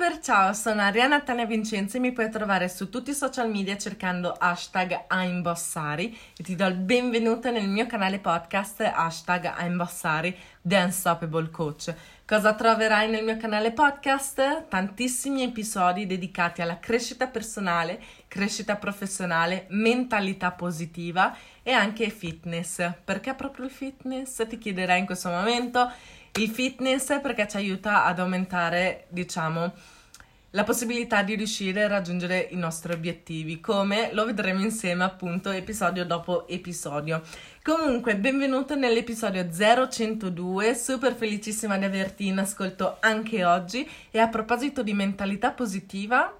Super ciao, sono Ariana Tania Vincenzi e mi puoi trovare su tutti i social media cercando hashtag Aimbossari e ti do il benvenuto nel mio canale podcast hashtag Aimbossari The Unstoppable Coach. Cosa troverai nel mio canale podcast? Tantissimi episodi dedicati alla crescita personale, crescita professionale, mentalità positiva e anche fitness. Perché proprio il fitness? Ti chiederai in questo momento. Il fitness perché ci aiuta ad aumentare, diciamo, la possibilità di riuscire a raggiungere i nostri obiettivi, come lo vedremo insieme appunto episodio dopo episodio. Comunque, benvenuto nell'episodio 0102, super felicissima di averti in ascolto anche oggi e a proposito di mentalità positiva,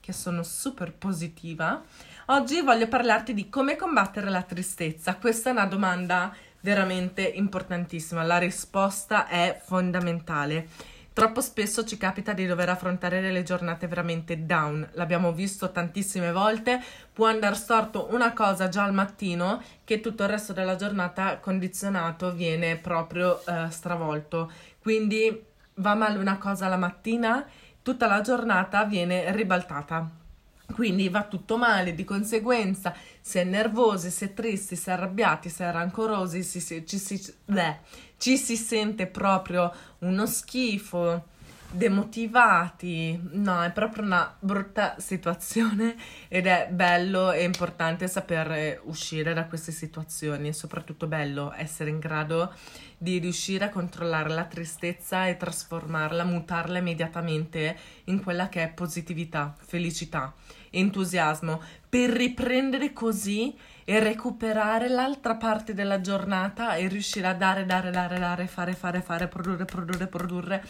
che sono super positiva, oggi voglio parlarti di come combattere la tristezza. Questa è una domanda veramente importantissima. La risposta è fondamentale. Troppo spesso ci capita di dover affrontare delle giornate veramente down, l'abbiamo visto tantissime volte, può andare storto una cosa già al mattino che tutto il resto della giornata condizionato viene proprio eh, stravolto. Quindi va male una cosa la mattina, tutta la giornata viene ribaltata. Quindi va tutto male, di conseguenza si è nervosi, si è tristi, si è arrabbiati, si è rancorosi, si, si, ci, si, bleh, ci si sente proprio uno schifo, demotivati. No, è proprio una brutta situazione ed è bello e importante saper uscire da queste situazioni. È soprattutto bello essere in grado di riuscire a controllare la tristezza e trasformarla, mutarla immediatamente in quella che è positività, felicità, entusiasmo, per riprendere così e recuperare l'altra parte della giornata e riuscire a dare, dare, dare, dare, fare, fare, fare, produrre, produrre, produrre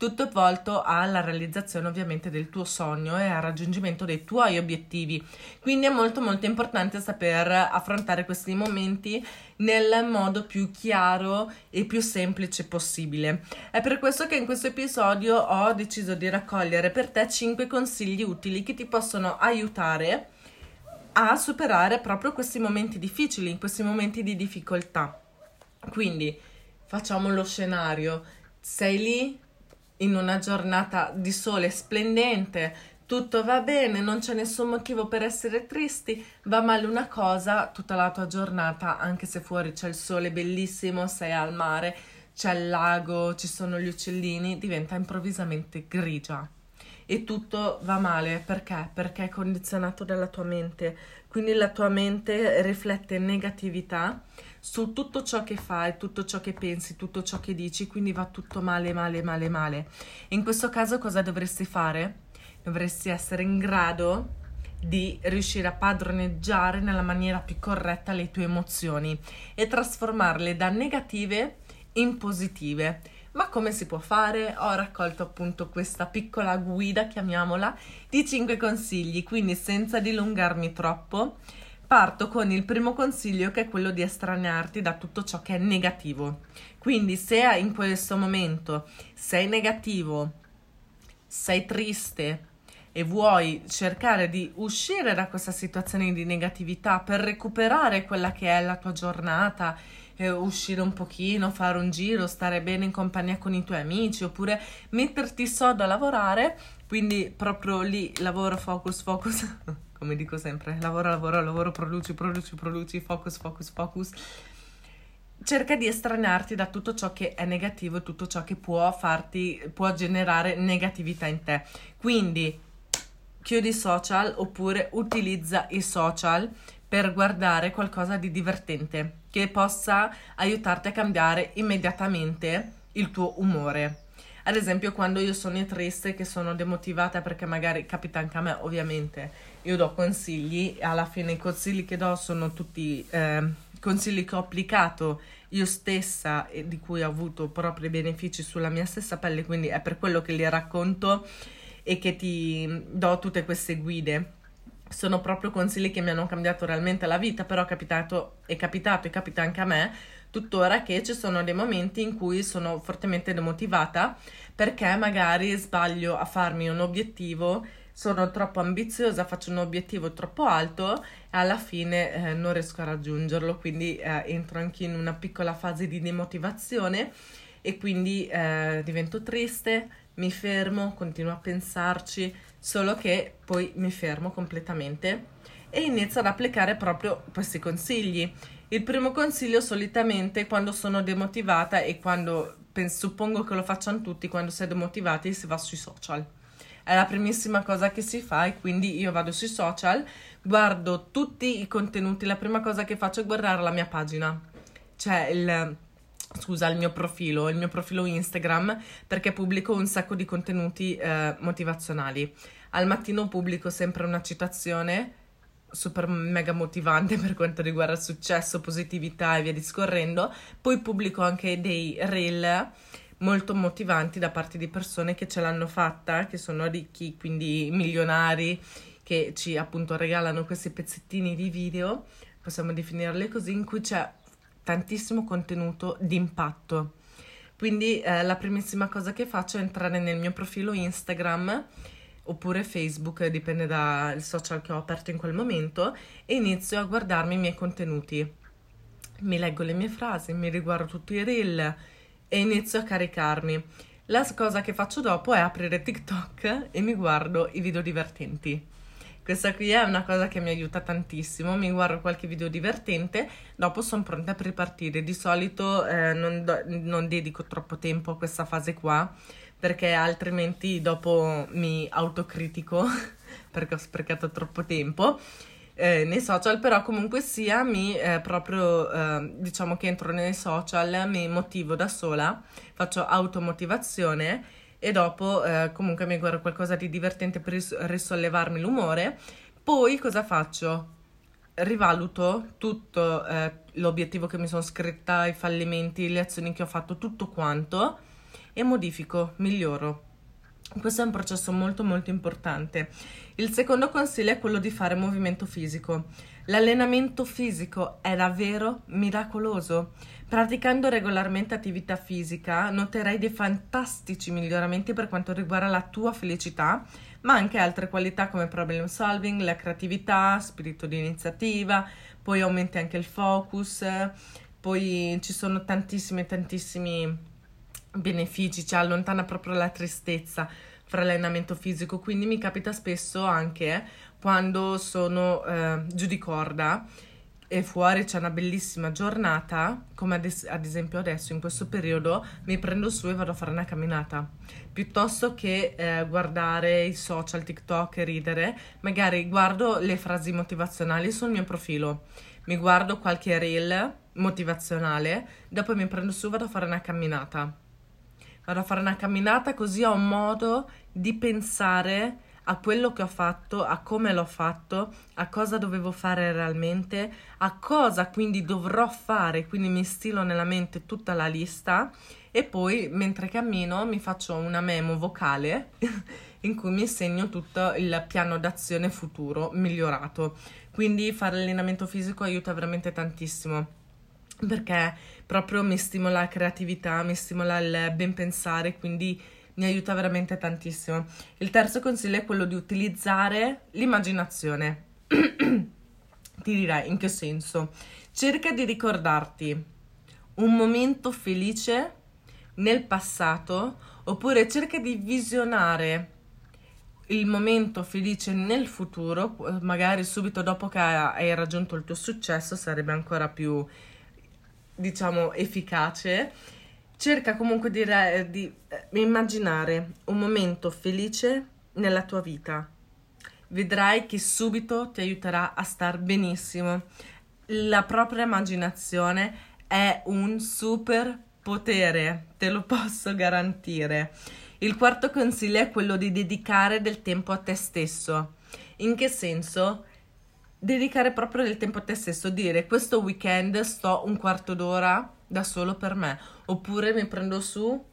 tutto volto alla realizzazione ovviamente del tuo sogno e al raggiungimento dei tuoi obiettivi. Quindi è molto molto importante saper affrontare questi momenti nel modo più chiaro e più semplice possibile. È per questo che in questo episodio ho deciso di raccogliere per te 5 consigli utili che ti possono aiutare a superare proprio questi momenti difficili, questi momenti di difficoltà. Quindi facciamo lo scenario, sei lì in una giornata di sole splendente, tutto va bene, non c'è nessun motivo per essere tristi, va male una cosa, tutta la tua giornata, anche se fuori c'è il sole bellissimo, sei al mare, c'è il lago, ci sono gli uccellini, diventa improvvisamente grigia. E tutto va male perché? Perché è condizionato dalla tua mente. Quindi la tua mente riflette negatività su tutto ciò che fai, tutto ciò che pensi, tutto ciò che dici, quindi va tutto male, male, male, male. In questo caso cosa dovresti fare? Dovresti essere in grado di riuscire a padroneggiare nella maniera più corretta le tue emozioni e trasformarle da negative in positive. Ma come si può fare? Ho raccolto appunto questa piccola guida, chiamiamola, di 5 consigli, quindi senza dilungarmi troppo parto con il primo consiglio che è quello di estranearti da tutto ciò che è negativo. Quindi se in questo momento sei negativo, sei triste e vuoi cercare di uscire da questa situazione di negatività per recuperare quella che è la tua giornata, eh, uscire un pochino, fare un giro, stare bene in compagnia con i tuoi amici oppure metterti sodo a lavorare, quindi proprio lì lavoro, focus, focus. come dico sempre, lavora, lavora, lavoro, produci, produci, produci, focus, focus, focus. Cerca di estranearti da tutto ciò che è negativo e tutto ciò che può farti, può generare negatività in te. Quindi chiudi i social oppure utilizza i social per guardare qualcosa di divertente che possa aiutarti a cambiare immediatamente il tuo umore. Ad esempio, quando io sono triste, che sono demotivata perché magari capita anche a me, ovviamente, io do consigli alla fine i consigli che do sono tutti eh, consigli che ho applicato io stessa e di cui ho avuto proprio benefici sulla mia stessa pelle, quindi è per quello che li racconto e che ti do tutte queste guide. Sono proprio consigli che mi hanno cambiato realmente la vita, però è capitato, è capitato e capita anche a me tuttora che ci sono dei momenti in cui sono fortemente demotivata perché magari sbaglio a farmi un obiettivo sono troppo ambiziosa, faccio un obiettivo troppo alto e alla fine eh, non riesco a raggiungerlo, quindi eh, entro anche in una piccola fase di demotivazione e quindi eh, divento triste, mi fermo, continuo a pensarci, solo che poi mi fermo completamente e inizio ad applicare proprio questi consigli. Il primo consiglio solitamente quando sono demotivata e quando suppongo che lo facciano tutti quando si è demotivati si va sui social. È la primissima cosa che si fa e quindi io vado sui social, guardo tutti i contenuti, la prima cosa che faccio è guardare la mia pagina, cioè il scusa, il mio profilo, il mio profilo Instagram, perché pubblico un sacco di contenuti eh, motivazionali. Al mattino pubblico sempre una citazione super mega motivante per quanto riguarda successo, positività e via discorrendo. Poi pubblico anche dei reel molto motivanti da parte di persone che ce l'hanno fatta, che sono ricchi, quindi milionari, che ci appunto regalano questi pezzettini di video, possiamo definirli così, in cui c'è tantissimo contenuto di impatto. Quindi eh, la primissima cosa che faccio è entrare nel mio profilo Instagram oppure Facebook, dipende dal social che ho aperto in quel momento, e inizio a guardarmi i miei contenuti. Mi leggo le mie frasi, mi riguardo tutti i reel e inizio a caricarmi. La cosa che faccio dopo è aprire TikTok e mi guardo i video divertenti. Questa qui è una cosa che mi aiuta tantissimo, mi guardo qualche video divertente, dopo sono pronta per ripartire. Di solito eh, non, do- non dedico troppo tempo a questa fase qua, perché altrimenti dopo mi autocritico perché ho sprecato troppo tempo eh, nei social, però comunque sia mi eh, proprio eh, diciamo che entro nei social, mi motivo da sola, faccio automotivazione e dopo eh, comunque mi guardo qualcosa di divertente per ris- risollevarmi l'umore. Poi cosa faccio? Rivaluto tutto eh, l'obiettivo che mi sono scritta, i fallimenti, le azioni che ho fatto, tutto quanto e modifico, miglioro. Questo è un processo molto molto importante. Il secondo consiglio è quello di fare movimento fisico. L'allenamento fisico è davvero miracoloso. Praticando regolarmente attività fisica noterai dei fantastici miglioramenti per quanto riguarda la tua felicità, ma anche altre qualità come problem solving, la creatività, spirito di iniziativa, poi aumenti anche il focus, poi ci sono tantissimi tantissimi benefici, cioè allontana proprio la tristezza fra allenamento fisico, quindi mi capita spesso anche quando sono eh, giù di corda e fuori c'è una bellissima giornata, come ad, es- ad, esempio adesso in questo periodo, mi prendo su e vado a fare una camminata. Piuttosto che eh, guardare i social, TikTok e ridere, magari guardo le frasi motivazionali sul mio profilo, mi guardo qualche reel motivazionale, dopo mi prendo su e vado a fare una camminata vado a fare una camminata così ho modo di pensare a quello che ho fatto, a come l'ho fatto, a cosa dovevo fare realmente, a cosa quindi dovrò fare, quindi mi stilo nella mente tutta la lista e poi mentre cammino mi faccio una memo vocale in cui mi segno tutto il piano d'azione futuro migliorato. Quindi fare allenamento fisico aiuta veramente tantissimo perché proprio mi stimola la creatività, mi stimola il ben pensare, quindi mi aiuta veramente tantissimo. Il terzo consiglio è quello di utilizzare l'immaginazione. Ti direi in che senso? Cerca di ricordarti un momento felice nel passato oppure cerca di visionare il momento felice nel futuro, magari subito dopo che hai raggiunto il tuo successo sarebbe ancora più diciamo, efficace, cerca comunque di, di eh, immaginare un momento felice nella tua vita. Vedrai che subito ti aiuterà a star benissimo. La propria immaginazione è un super potere, te lo posso garantire. Il quarto consiglio è quello di dedicare del tempo a te stesso. In che senso? Dedicare proprio del tempo a te stesso, dire questo weekend sto un quarto d'ora da solo per me, oppure mi prendo su,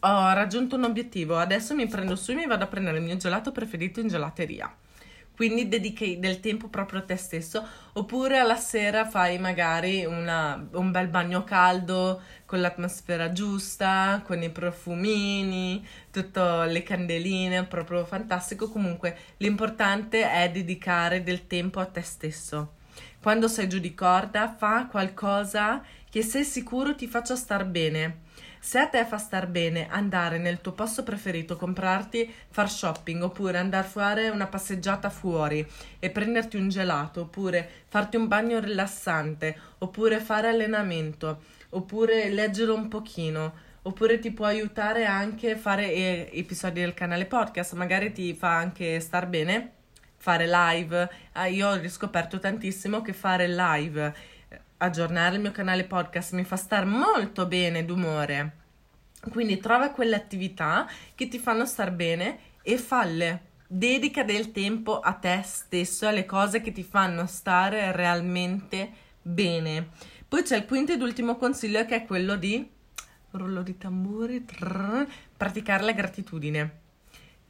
ho raggiunto un obiettivo, adesso mi prendo su e mi vado a prendere il mio gelato preferito in gelateria quindi dedichi del tempo proprio a te stesso, oppure alla sera fai magari una, un bel bagno caldo con l'atmosfera giusta, con i profumini, tutte le candeline, proprio fantastico. Comunque l'importante è dedicare del tempo a te stesso. Quando sei giù di corda, fa qualcosa che sei sicuro ti faccia star bene Se a te fa star bene andare nel tuo posto preferito, comprarti, far shopping, oppure andare a fare una passeggiata fuori e prenderti un gelato, oppure farti un bagno rilassante, oppure fare allenamento, oppure leggere un pochino, oppure ti può aiutare anche a fare eh, episodi del canale podcast, magari ti fa anche star bene fare live. Ah, io ho riscoperto tantissimo che fare live aggiornare il mio canale podcast mi fa star molto bene d'umore. Quindi trova quelle attività che ti fanno star bene e falle. Dedica del tempo a te stesso, alle cose che ti fanno stare realmente bene. Poi c'è il quinto ed ultimo consiglio che è quello di rullo di tamburi, trrr, praticare la gratitudine.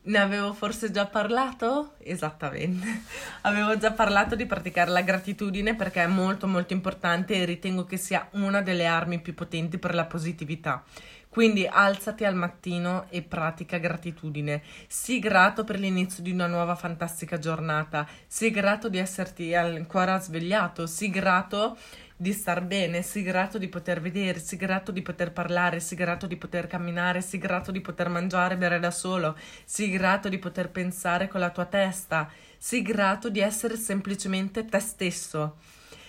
Ne avevo forse già parlato? Esattamente. Avevo già parlato di praticare la gratitudine perché è molto molto importante e ritengo che sia una delle armi più potenti per la positività. Quindi alzati al mattino e pratica gratitudine. Sii grato per l'inizio di una nuova fantastica giornata. Sii grato di esserti ancora svegliato. Sii grato di star bene, sii grato di poter vedere, sii grato di poter parlare, sii grato di poter camminare, sii grato di poter mangiare e bere da solo, sii grato di poter pensare con la tua testa, sii grato di essere semplicemente te stesso.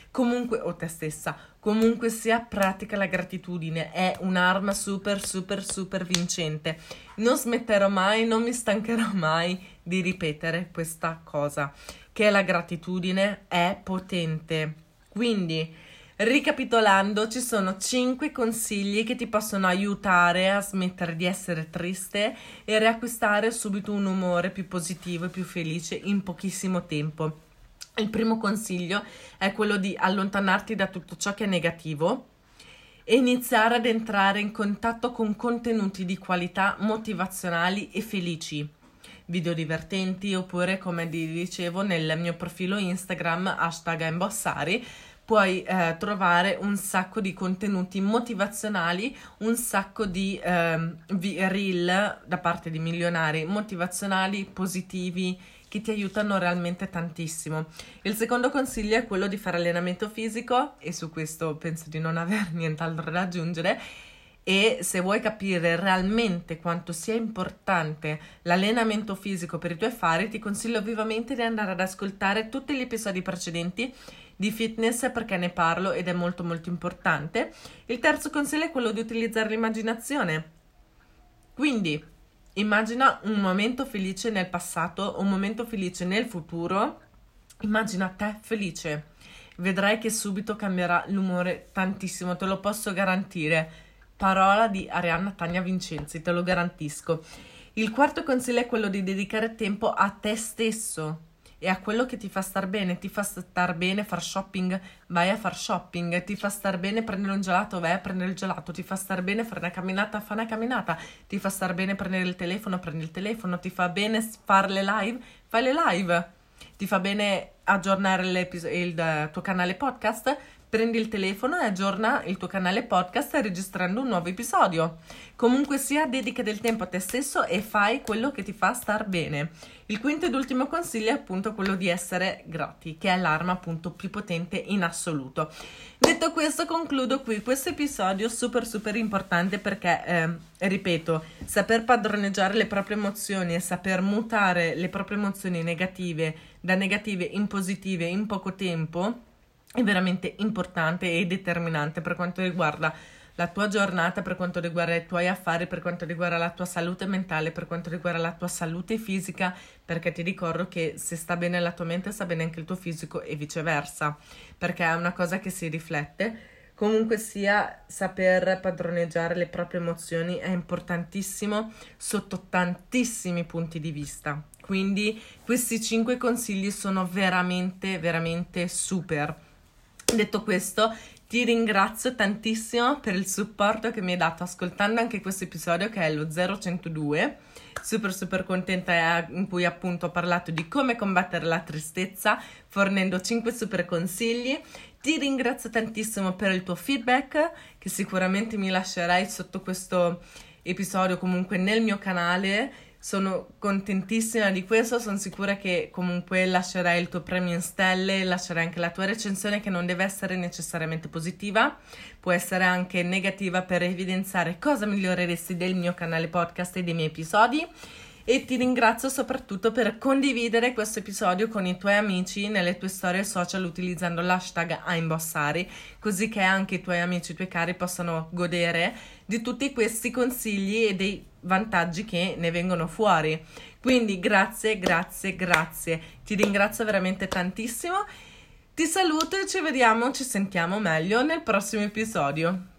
Comunque, o te stessa, comunque sia, pratica la gratitudine, è un'arma super, super, super vincente. Non smetterò mai, non mi stancherò mai di ripetere questa cosa, che la gratitudine è potente. Quindi, Ricapitolando, ci sono 5 consigli che ti possono aiutare a smettere di essere triste e riacquistare subito un umore più positivo e più felice in pochissimo tempo. Il primo consiglio è quello di allontanarti da tutto ciò che è negativo e iniziare ad entrare in contatto con contenuti di qualità motivazionali e felici video divertenti oppure come dicevo nel mio profilo Instagram hashtag imbossari puoi eh, trovare un sacco di contenuti motivazionali, un sacco di eh, reel da parte di milionari motivazionali, positivi, che ti aiutano realmente tantissimo. Il secondo consiglio è quello di fare allenamento fisico e su questo penso di non avere nient'altro da aggiungere. E se vuoi capire realmente quanto sia importante l'allenamento fisico per i tuoi affari, ti consiglio vivamente di andare ad ascoltare tutti gli episodi precedenti di fitness perché ne parlo ed è molto molto importante. Il terzo consiglio è quello di utilizzare l'immaginazione. Quindi immagina un momento felice nel passato, un momento felice nel futuro. Immagina te felice. Vedrai che subito cambierà l'umore tantissimo, te lo posso garantire. Parola di Arianna Tania Vincenzi, te lo garantisco. Il quarto consiglio è quello di dedicare tempo a te stesso e a quello che ti fa star bene. Ti fa star bene far shopping, vai a far shopping. Ti fa star bene prendere un gelato, vai a prendere il gelato. Ti fa star bene fare una camminata, fa una camminata. Ti fa star bene prendere il telefono, prendi il telefono. Ti fa bene fare le live, fai le live. Ti fa bene aggiornare il tuo canale podcast, prendi il telefono e aggiorna il tuo canale podcast registrando un nuovo episodio. Comunque sia, dedica del tempo a te stesso e fai quello che ti fa star bene. Il quinto ed ultimo consiglio è appunto quello di essere grati, che è l'arma appunto più potente in assoluto. Detto questo, concludo qui questo episodio super super importante perché, eh, ripeto, saper padroneggiare le proprie emozioni e saper mutare le proprie emozioni negative da negative in positive in poco tempo è veramente importante e determinante per quanto riguarda la tua giornata, per quanto riguarda i tuoi affari, per quanto riguarda la tua salute mentale, per quanto riguarda la tua salute fisica, perché ti ricordo che se sta bene la tua mente sta bene anche il tuo fisico e viceversa, perché è una cosa che si riflette. Comunque sia, saper padroneggiare le proprie emozioni è importantissimo sotto tantissimi punti di vista. Quindi questi cinque consigli sono veramente, veramente super. Detto questo, ti ringrazio tantissimo per il supporto che mi hai dato ascoltando anche questo episodio che è lo 0102. Super super contenta eh, in cui appunto ho parlato di come combattere la tristezza fornendo 5 super consigli. Ti ringrazio tantissimo per il tuo feedback che sicuramente mi lascerai sotto questo episodio comunque nel mio canale sono contentissima di questo, sono sicura che comunque lascerai il tuo premio in stelle, lascerai anche la tua recensione che non deve essere necessariamente positiva, può essere anche negativa per evidenziare cosa miglioreresti del mio canale podcast e dei miei episodi. E ti ringrazio soprattutto per condividere questo episodio con i tuoi amici nelle tue storie social utilizzando l'hashtag Aimbossari, così che anche i tuoi amici, i tuoi cari possano godere di tutti questi consigli e dei vantaggi che ne vengono fuori. Quindi grazie, grazie, grazie. Ti ringrazio veramente tantissimo. Ti saluto e ci vediamo, ci sentiamo meglio nel prossimo episodio.